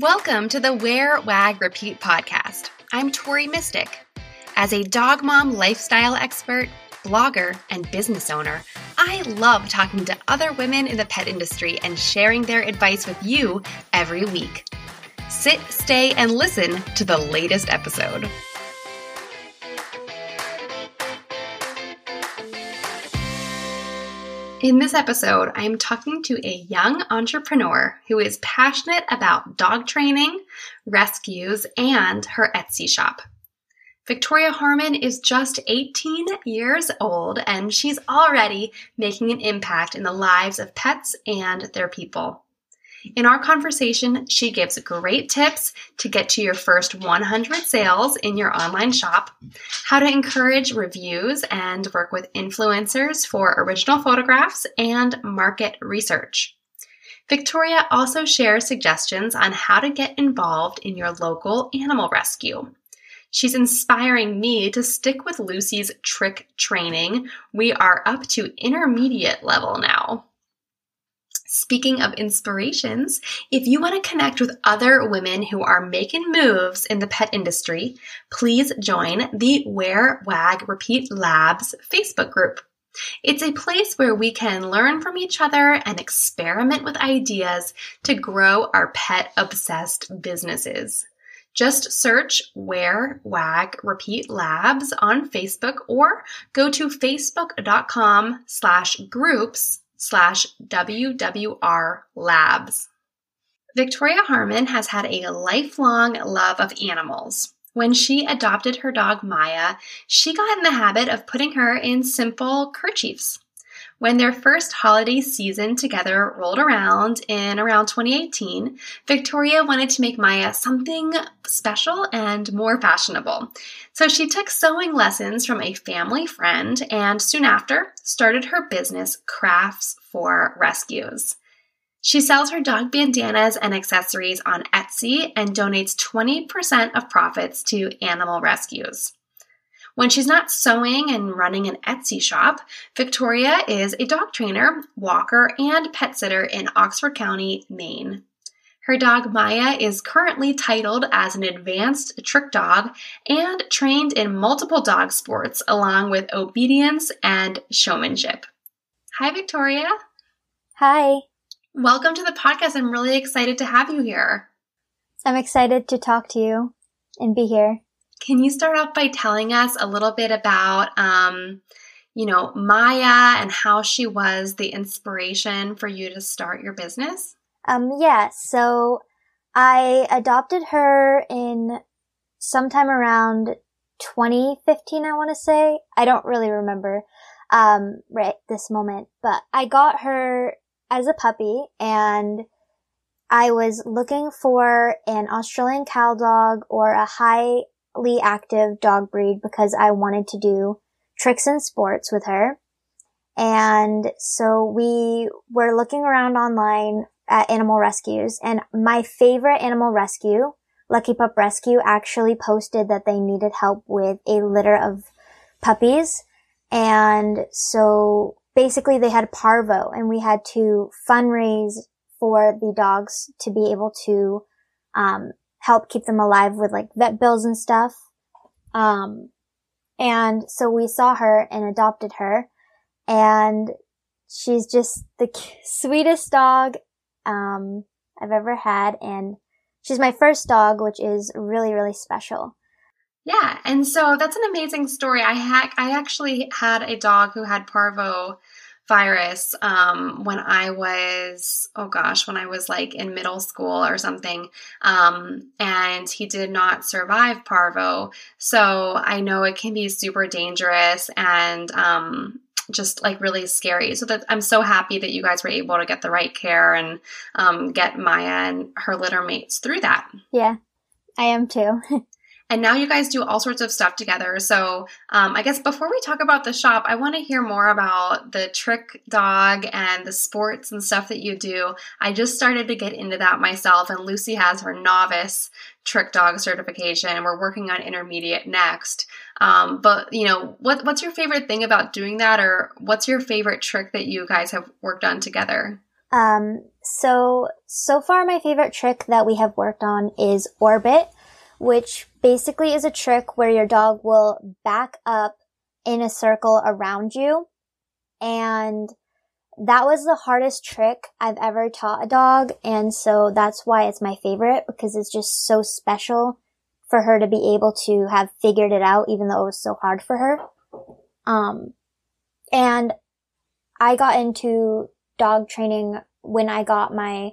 Welcome to the Wear, Wag, Repeat podcast. I'm Tori Mistick. As a dog mom lifestyle expert, blogger, and business owner, I love talking to other women in the pet industry and sharing their advice with you every week. Sit, stay, and listen to the latest episode. In this episode, I'm talking to a young entrepreneur who is passionate about dog training, rescues, and her Etsy shop. Victoria Harmon is just 18 years old and she's already making an impact in the lives of pets and their people. In our conversation, she gives great tips to get to your first 100 sales in your online shop, how to encourage reviews and work with influencers for original photographs, and market research. Victoria also shares suggestions on how to get involved in your local animal rescue. She's inspiring me to stick with Lucy's trick training. We are up to intermediate level now. Speaking of inspirations, if you want to connect with other women who are making moves in the pet industry, please join the Wear Wag Repeat Labs Facebook group. It's a place where we can learn from each other and experiment with ideas to grow our pet obsessed businesses. Just search Wear Wag Repeat Labs on Facebook or go to facebook.com slash groups slash WWR Labs. Victoria Harmon has had a lifelong love of animals. When she adopted her dog Maya, she got in the habit of putting her in simple kerchiefs. When their first holiday season together rolled around in around 2018, Victoria wanted to make Maya something special and more fashionable. So she took sewing lessons from a family friend and soon after started her business, Crafts for Rescues. She sells her dog bandanas and accessories on Etsy and donates 20% of profits to animal rescues. When she's not sewing and running an Etsy shop, Victoria is a dog trainer, walker, and pet sitter in Oxford County, Maine. Her dog Maya is currently titled as an advanced trick dog and trained in multiple dog sports along with obedience and showmanship. Hi, Victoria. Hi. Welcome to the podcast. I'm really excited to have you here. I'm excited to talk to you and be here. Can you start off by telling us a little bit about, um, you know, Maya and how she was the inspiration for you to start your business? Um, yeah. So I adopted her in sometime around 2015, I want to say. I don't really remember, um, right this moment, but I got her as a puppy and I was looking for an Australian cow dog or a high active dog breed because I wanted to do tricks and sports with her. And so we were looking around online at animal rescues and my favorite animal rescue, Lucky Pup Rescue, actually posted that they needed help with a litter of puppies. And so basically they had parvo and we had to fundraise for the dogs to be able to, um, help keep them alive with like vet bills and stuff. Um, and so we saw her and adopted her and she's just the sweetest dog, um, I've ever had. And she's my first dog, which is really, really special. Yeah. And so that's an amazing story. I had, I actually had a dog who had parvo virus um, when I was, oh gosh, when I was like in middle school or something. Um, and he did not survive parvo. So I know it can be super dangerous and um, just like really scary. So that I'm so happy that you guys were able to get the right care and um, get Maya and her litter mates through that. Yeah, I am too. And now you guys do all sorts of stuff together. So um, I guess before we talk about the shop, I want to hear more about the trick dog and the sports and stuff that you do. I just started to get into that myself, and Lucy has her novice trick dog certification. And we're working on intermediate next. Um, but you know, what what's your favorite thing about doing that, or what's your favorite trick that you guys have worked on together? Um, So, so far my favorite trick that we have worked on is Orbit, which basically is a trick where your dog will back up in a circle around you. And that was the hardest trick I've ever taught a dog. And so that's why it's my favorite because it's just so special for her to be able to have figured it out, even though it was so hard for her. Um, and I got into dog training when I got my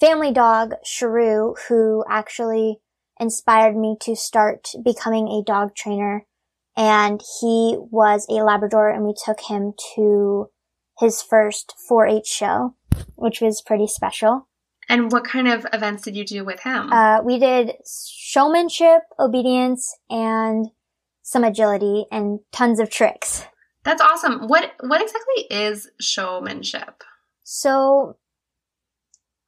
family dog, Sharu, who actually inspired me to start becoming a dog trainer. And he was a Labrador and we took him to his first 4-H show, which was pretty special. And what kind of events did you do with him? Uh, we did showmanship, obedience, and some agility and tons of tricks. That's awesome. What what exactly is showmanship? So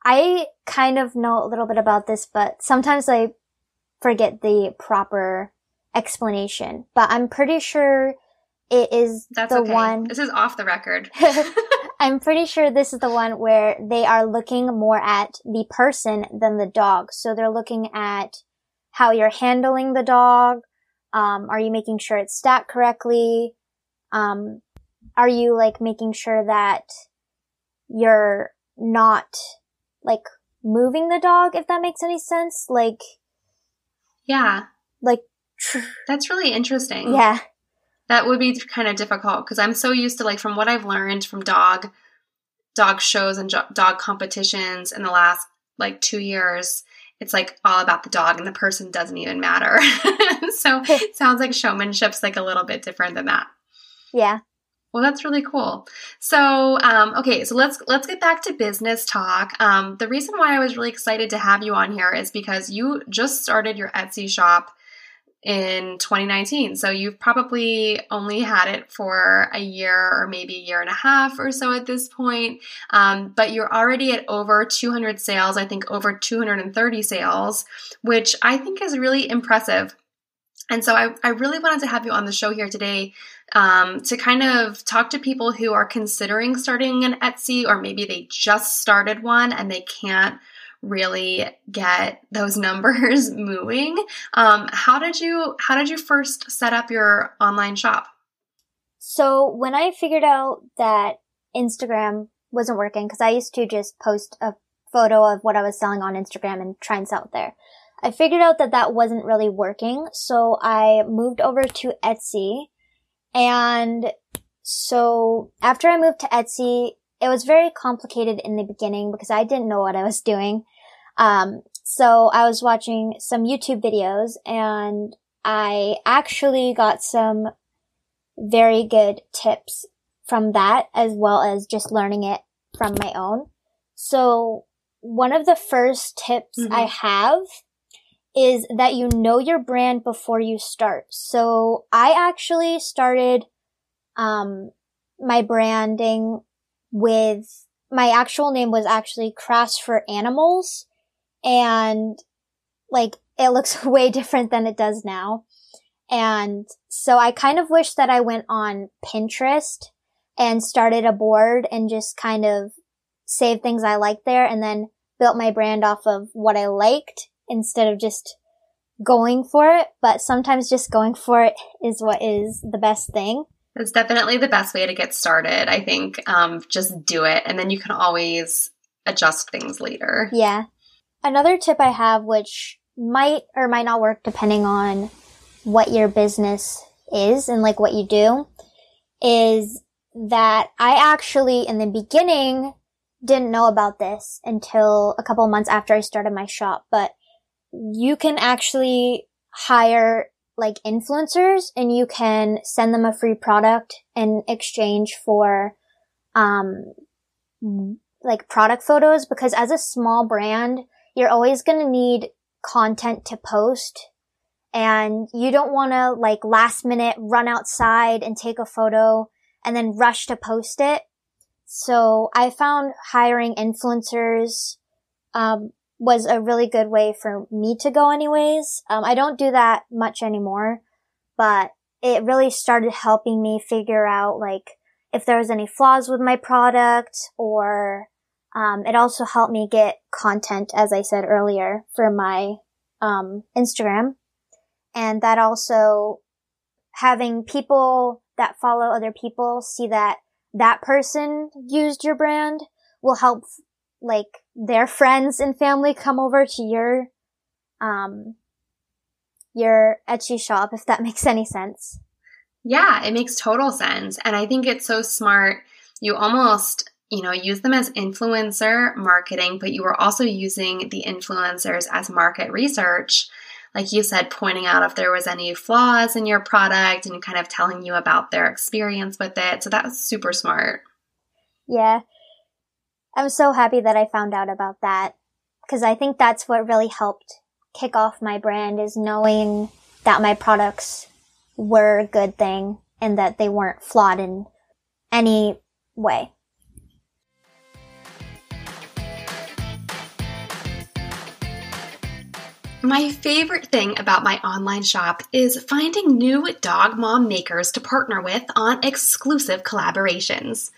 I kind of know a little bit about this, but sometimes I forget the proper explanation. But I'm pretty sure it is That's the okay. one. This is off the record. I'm pretty sure this is the one where they are looking more at the person than the dog. So they're looking at how you're handling the dog. Um, are you making sure it's stacked correctly? Um, are you like making sure that you're not like moving the dog, if that makes any sense? Like, yeah. like, tr- That's really interesting. yeah, That would be kind of difficult because I'm so used to like from what I've learned from dog dog shows and jo- dog competitions in the last like 2 years, it's like all about the dog and the person doesn't even matter. so it sounds like showmanship's like a little bit different than that. yeah. Well, that's really cool. So, um, okay, so let's let's get back to business talk. Um, the reason why I was really excited to have you on here is because you just started your Etsy shop in 2019. So you've probably only had it for a year or maybe a year and a half or so at this point. Um, but you're already at over 200 sales. I think over 230 sales, which I think is really impressive. And so I, I really wanted to have you on the show here today um, to kind of talk to people who are considering starting an Etsy or maybe they just started one and they can't really get those numbers moving. Um, how did you how did you first set up your online shop? So when I figured out that Instagram wasn't working, because I used to just post a photo of what I was selling on Instagram and try and sell it there. I figured out that that wasn't really working, so I moved over to Etsy. And so after I moved to Etsy, it was very complicated in the beginning because I didn't know what I was doing. Um, so I was watching some YouTube videos and I actually got some very good tips from that as well as just learning it from my own. So one of the first tips Mhm. I have is that you know your brand before you start. So I actually started, um, my branding with my actual name was actually Crafts for Animals and like it looks way different than it does now. And so I kind of wish that I went on Pinterest and started a board and just kind of saved things I liked there and then built my brand off of what I liked instead of just going for it. But sometimes just going for it is what is the best thing. It's definitely the best way to get started. I think um, just do it, and then you can always adjust things later. Yeah. Another tip I have, which might or might not work depending on what your business is and like what you do, is that I actually in the beginning didn't know about this until a couple months after I started my shop, but you can actually hire like influencers and you can send them a free product in exchange for, um, like product photos because as a small brand, you're always going to need content to post and you don't want to like last minute run outside and take a photo and then rush to post it. So I found hiring influencers, um, was a really good way for me to go anyways. Um, I don't do that much anymore, but it really started helping me figure out like if there was any flaws with my product or, Um, it also helped me get content, as I said earlier, for my um, Instagram. And that also having people that follow other people see that that person used your brand will help like their friends and family come over to your um your Etsy shop if that makes any sense. Yeah, it makes total sense. And I think it's so smart. You almost, you know, use them as influencer marketing, but you are also using the influencers as market research. Like you said, pointing out if there was any flaws in your product and kind of telling you about their experience with it. So that was super smart. Yeah. I'm so happy that I found out about that because I think that's what really helped kick off my brand is knowing that my products were a good thing and that they weren't flawed in any way. My favorite thing about my online shop is finding new dog mom makers to partner with on exclusive collaborations.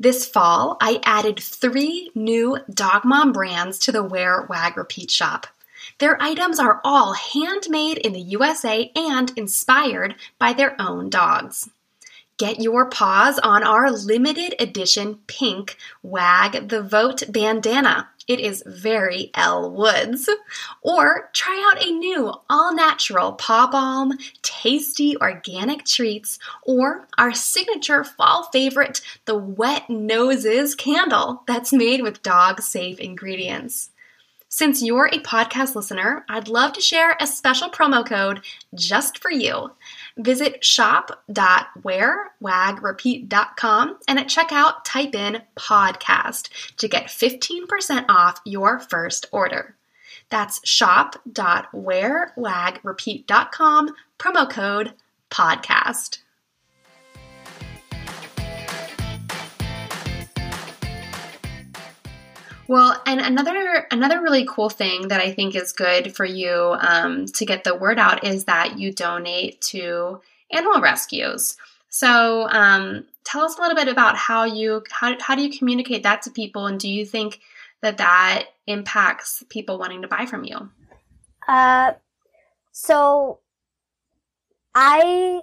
This fall, I added three new dog mom brands to the Wear Wag Repeat shop. Their items are all handmade in the USA and inspired by their own dogs. Get your paws on our limited edition pink Wag the Vote bandana. It is very Elle Woods. Or try out a new all natural paw balm, tasty organic treats, or our signature fall favorite, the Wet Noses candle that's made with dog safe ingredients. Since you're a podcast listener, I'd love to share a special promo code just for you. Visit shop.wearwagrepeat.com and at checkout type in podcast to get 15% off your first order. That's shop.wearwagrepeat.com, promo code podcast. Well, and another another really cool thing that I think is good for you um, to get the word out is that you donate to animal rescues. So, um, tell us a little bit about how you how how do you communicate that to people, and do you think that that impacts people wanting to buy from you? Uh, so I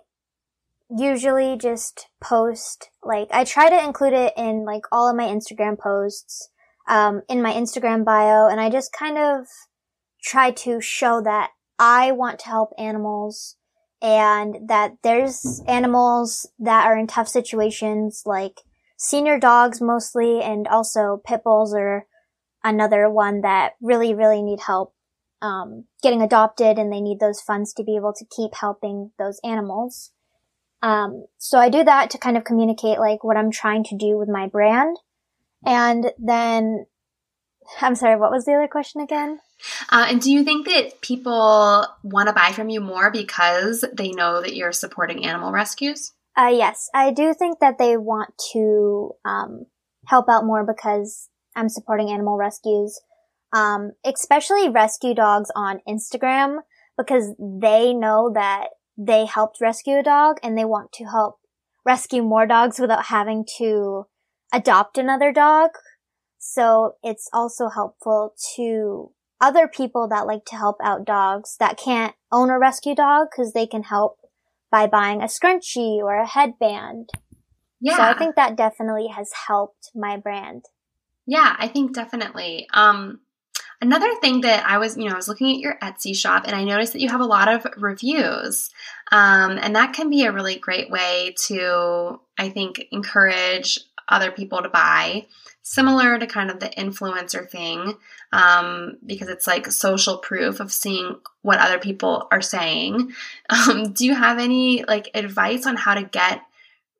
usually just post like I try to include it in like all of my Instagram posts um, in my Instagram bio, and I just kind of try to show that I want to help animals and that there's animals that are in tough situations like senior dogs mostly and also pit bulls are another one that really, really need help um, getting adopted and they need those funds to be able to keep helping those animals. Um, so I do that to kind of communicate like what I'm trying to do with my brand. And then, I'm sorry, what was the other question again? Uh, and do you think that people want to buy from you more because they know that you're supporting animal rescues? Uh, yes, I do think that they want to um, help out more because I'm supporting animal rescues, um, especially rescue dogs on Instagram because they know that they helped rescue a dog and they want to help rescue more dogs without having to adopt another dog. So it's also helpful to other people that like to help out dogs that can't own a rescue dog because they can help by buying a scrunchie or a headband. Yeah. So I think that definitely has helped my brand. Yeah, I think definitely. Um, another thing that I was, you know, I was looking at your Etsy shop and I noticed that you have a lot of reviews. Um, and that can be a really great way to, I think, encourage other people to buy. Similar to kind of the influencer thing, um, because it's like social proof of seeing what other people are saying. Um, do you have any like advice on how to get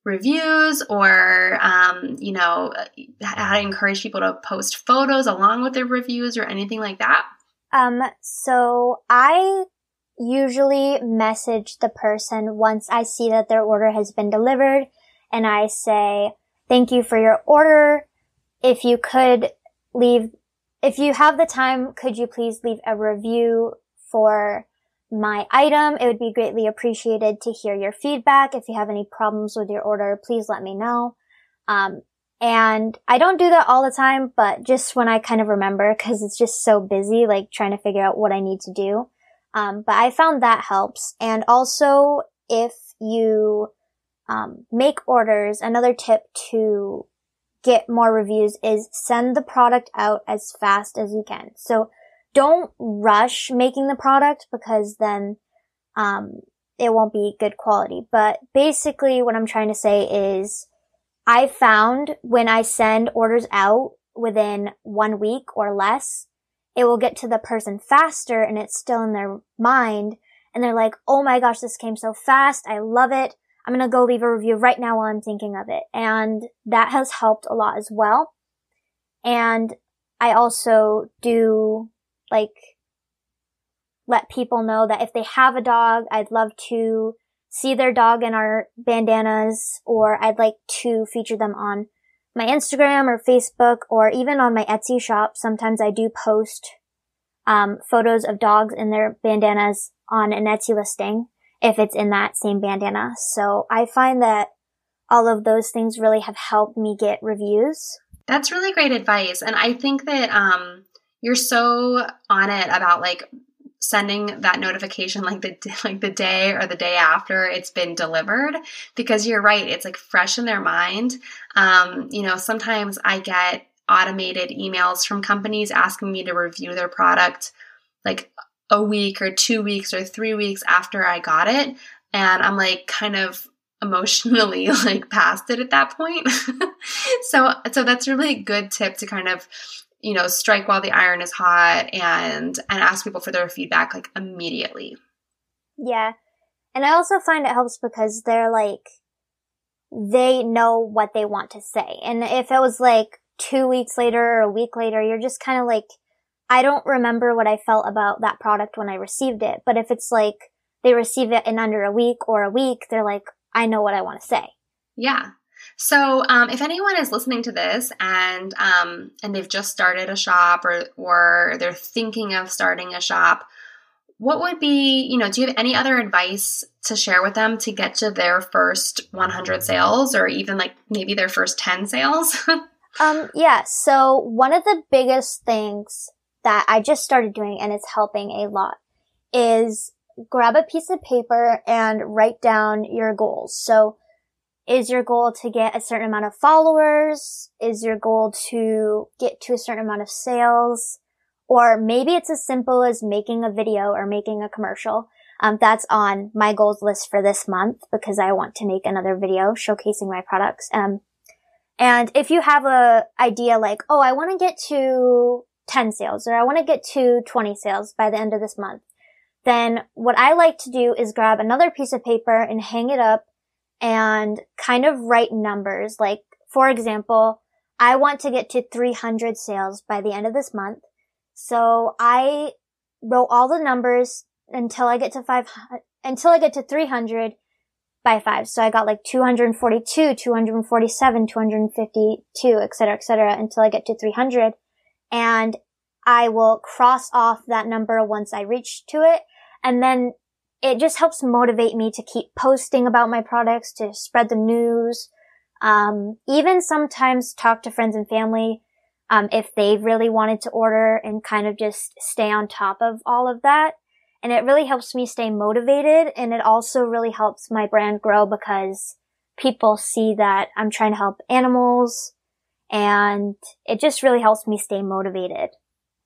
reviews or um, you know how to encourage people to post photos along with their reviews or anything like that um so i usually message the person once i see that their order has been delivered and i say Thank you for your order. If you could leave, if you have the time, could you please leave a review for my item? It would be greatly appreciated to hear your feedback. If you have any problems with your order, please let me know. Um, And I don't do that all the time, but just when I kind of remember, cause it's just so busy, like trying to figure out what I need to do. Um, but I found that helps. And also if you, um, make orders, another tip to get more reviews is send the product out as fast as you can. So don't rush making the product because then, um, it won't be good quality. But basically what I'm trying to say is I found when I send orders out within one week or less, it will get to the person faster and it's still in their mind. And they're like, Oh my gosh, this came so fast. I love it. I'm going to go leave a review right now while I'm thinking of it. And that has helped a lot as well. And I also do like let people know that if they have a dog, I'd love to see their dog in our bandanas or I'd like to feature them on my Instagram or Facebook or even on my Etsy shop. Sometimes I do post um, photos of dogs in their bandanas on an Etsy listing if it's in that same bandana. So I find that all of those things really have helped me get reviews. That's really great advice. And I think that um, you're so on it about like sending that notification like the like the day or the day after it's been delivered because you're right it's like fresh in their mind um, you know sometimes i get automated emails from companies asking me to review their product like a week or two weeks or three weeks after I got it. And I'm like kind of emotionally like past it at that point. so so that's really a good tip to kind of you know strike while the iron is hot and and ask people for their feedback like immediately. Yeah. And I also find it helps because they're like they know what they want to say. And if it was like 2 weeks later or a week later, you're just kind of like I don't remember what I felt about that product when I received it, but if it's like they receive it in under a week or a week, they're like, I know what I want to say. Yeah. So, um, if anyone is listening to this and um, and they've just started a shop or or they're thinking of starting a shop, what would be you know? Do you have any other advice to share with them to get to their first 100 sales or even like maybe their first 10 sales? um, yeah. So one of the biggest things that I just started doing and it's helping a lot is grab a piece of paper and write down your goals. So is your goal to get a certain amount of followers? Is your goal to get to a certain amount of sales? Or maybe it's as simple as making a video or making a commercial. Um, that's on my goals list for this month because I want to make another video showcasing my products. Um, and if you have a idea like, oh, I want to get to 10 sales or I want to get to 20 sales by the end of this month, then what I like to do is grab another piece of paper and hang it up and kind of write numbers. Like, for example, I want to get to 300 sales by the end of this month. So I wrote all the numbers until I get to five, until I get to 300 by five. So I got like 242, 247, 252, et cetera, et cetera, until I get to 300 and I will cross off that number once I reach to it. And then it just helps motivate me to keep posting about my products, to spread the news, um, even sometimes talk to friends and family, um, if they really wanted to order and kind of just stay on top of all of that. And it really helps me stay motivated. And it also really helps my brand grow because people see that I'm trying to help animals and it just really helps me stay motivated.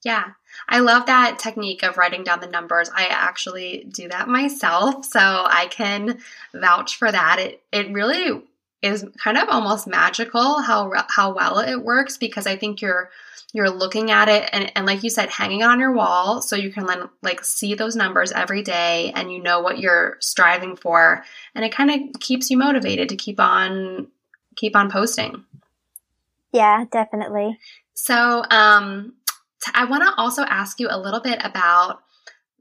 Yeah. I love that technique of writing down the numbers. I actually do that myself, so I can vouch for that. It it really is kind of almost magical how how well it works because I think you're you're looking at it and, and like you said hanging on your wall so you can like see those numbers every day and you know what you're striving for and it kind of keeps you motivated to keep on keep on posting yeah, definitely. So, um, t- I want to also ask you a little bit about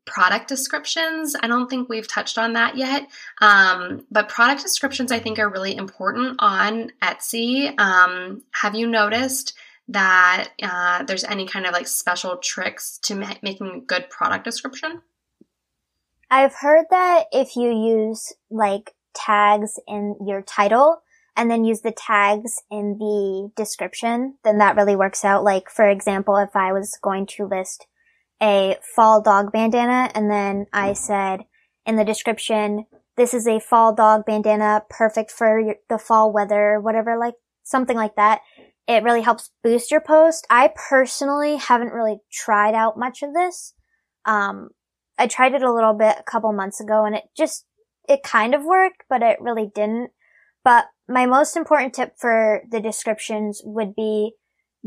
product descriptions. I don't think we've touched on that yet, um, but product descriptions I think are really important on Etsy. Um, have you noticed that uh, there's any kind of like special tricks to ma- making a good product description? I've heard that if you use like tags in your title, and then use the tags in the description, then that really works out. Like, for example, if I was going to list a fall dog bandana and then I said in the description, this is a fall dog bandana, perfect for your, the fall weather, whatever, like something like that. It really helps boost your post. I personally haven't really tried out much of this. Um, I tried it a little bit a couple months ago and it just, it kind of worked, but it really didn't. But my most important tip for the descriptions would be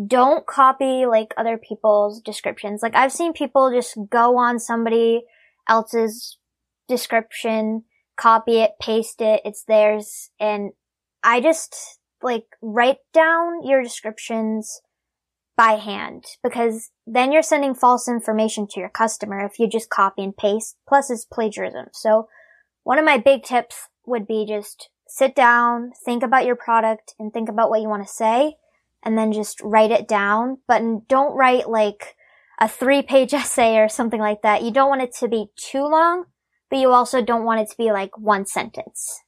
don't copy like other people's descriptions. Like I've seen people just go on somebody else's description, copy it, paste it, it's theirs, and I just like write down your descriptions by hand because then you're sending false information to your customer if you just copy and paste. Plus it's plagiarism. So one of my big tips would be just sit down, think about your product and think about what you want to say and then just write it down. But don't write like a three page essay or something like that. You don't want it to be too long, but you also don't want it to be like one sentence.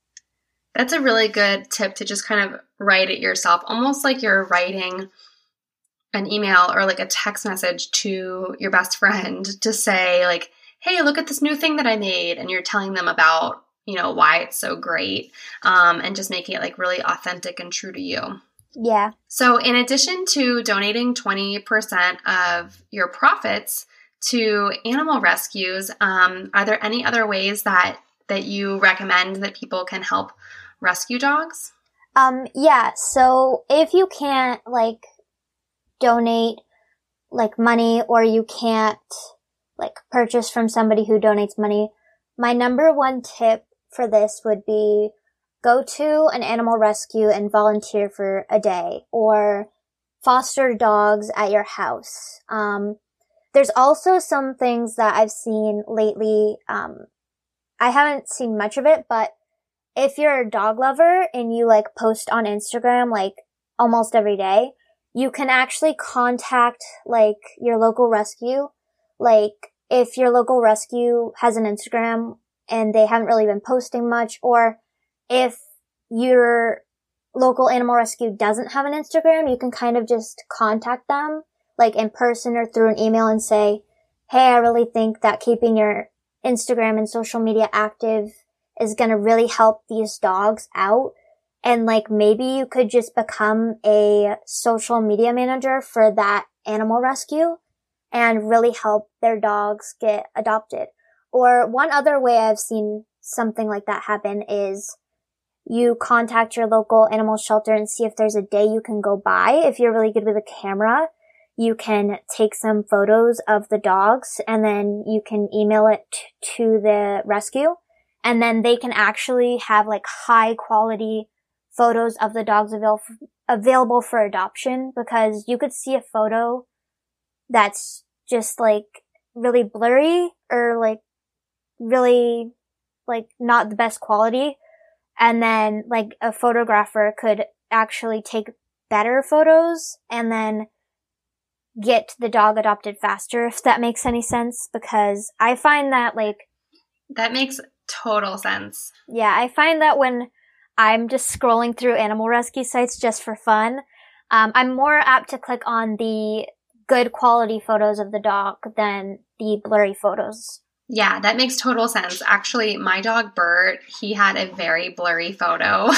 That's a really good tip to just kind of write it yourself, almost like you're writing an email or like a text message to your best friend to say like, "Hey, look at this new thing that I made," and you're telling them about you know why it's so great, um, and just making it like really authentic and true to you. Yeah. So, in addition to donating 20% of your profits to animal rescues, um, are there any other ways that that you recommend that people can help rescue dogs? Um, yeah. So, if you can't like donate like money or you can't like purchase from somebody who donates money, my number one tip for this would be go to an animal rescue and volunteer for a day or foster dogs at your house. Um, there's also some things that I've seen lately. Um, I haven't seen much of it, but if you're a dog lover and you like post on Instagram like almost every day, you can actually contact like your local rescue. Like if your local rescue has an Instagram and they haven't really been posting much or if your local animal rescue doesn't have an Instagram, you can kind of just contact them, like in person or through an email and say, Hey, I really think that keeping your Instagram and social media active is going to really help these dogs out. And like maybe you could just become a social media manager for that animal rescue and really help their dogs get adopted. Or one other way I've seen something like that happen is you contact your local animal shelter and see if there's a day you can go by. If you're really good with a camera, you can take some photos of the dogs and then you can email it to the rescue. And then they can actually have like high quality photos of the dogs avail- available for adoption because you could see a photo that's just like really blurry or like really like not the best quality and then like a photographer could actually take better photos and then get the dog adopted faster if that makes any sense because I find that like that makes total sense. Yeah, I find that when I'm just scrolling through animal rescue sites just for fun, um, I'm more apt to click on the good quality photos of the dog than the blurry photos. Yeah, that makes total sense. Actually, my dog Bert, he had a very blurry photo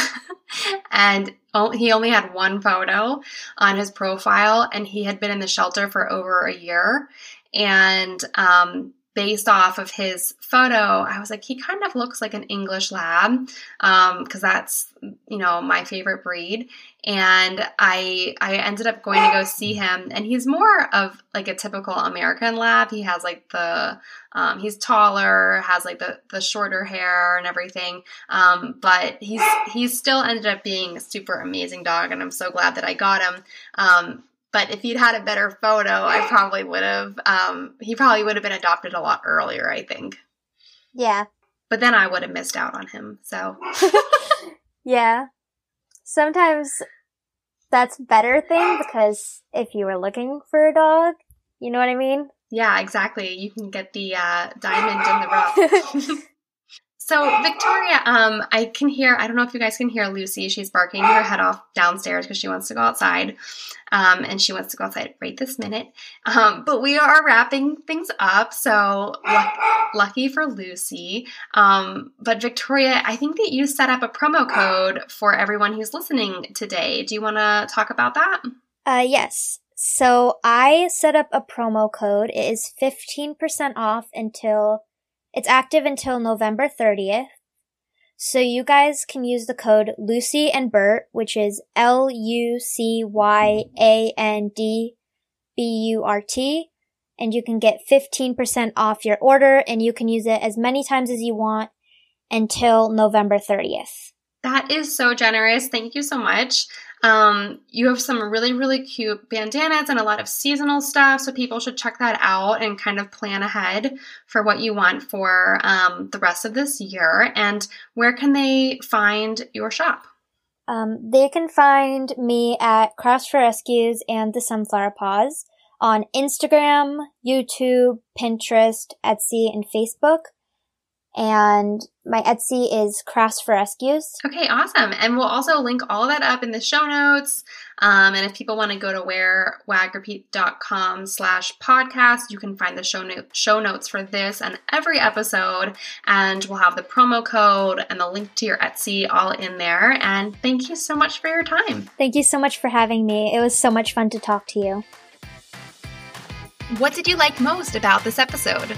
and he only had one photo on his profile and he had been in the shelter for over a year. And um, based off of his photo, I was like, he kind of looks like an English lab because um, that's you know my favorite breed. And I I ended up going to go see him, and he's more of like a typical American lab. He has like the um, he's taller, has like the the shorter hair and everything. Um, but he's he's still ended up being a super amazing dog, and I'm so glad that I got him. But if he'd had a better photo, I probably would have. Um, he probably would have been adopted a lot earlier, I think. Yeah. But then I would have missed out on him. So. yeah. Sometimes that's better thing because if you were looking for a dog, you know what I mean? Yeah, exactly. You can get the uh, diamond in the rough. So Victoria, um, I can hear. I don't know if you guys can hear Lucy. She's barking her head off downstairs because she wants to go outside, um, and she wants to go outside right this minute. Um, but we are wrapping things up, so lucky for Lucy. Um, but Victoria, I think that you set up a promo code for everyone who's listening today. Do you want to talk about that? Uh, yes. So I set up a promo code. It is 15% off until it's active until November 30th. So you guys can use the code Lucy and Bert, which is L U C Y A N D B U R T, and you can get 15% off your order and you can use it as many times as you want until November 30th. That is so generous. Thank you so much. Um, you have some really, really cute bandanas and a lot of seasonal stuff, so people should check that out and kind of plan ahead for what you want for um, the rest of this year. And where can they find your shop? Um, they can find me at Crafts for Rescues and the Sunflower Paws on Instagram, YouTube, Pinterest, Etsy, and Facebook and my Etsy is Crafts for Rescues. Okay, awesome. And we'll also link all that up in the show notes. Um, and if people want to go to wearwagrepeat.com slash podcast, you can find the show, note, show notes for this and every episode. And we'll have the promo code and the link to your Etsy all in there. And thank you so much for your time. Thank you so much for having me. It was so much fun to talk to you. What did you like most about this episode?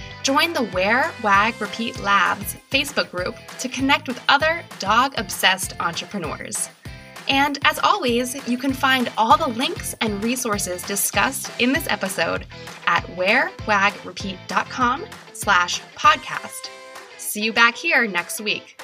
Join the Wear, Wag, Repeat Labs Facebook group to connect with other dog obsessed entrepreneurs. And as always, you can find all the links and resources discussed in this episode at wearwagrepeat.com slash podcast. See you back here next week.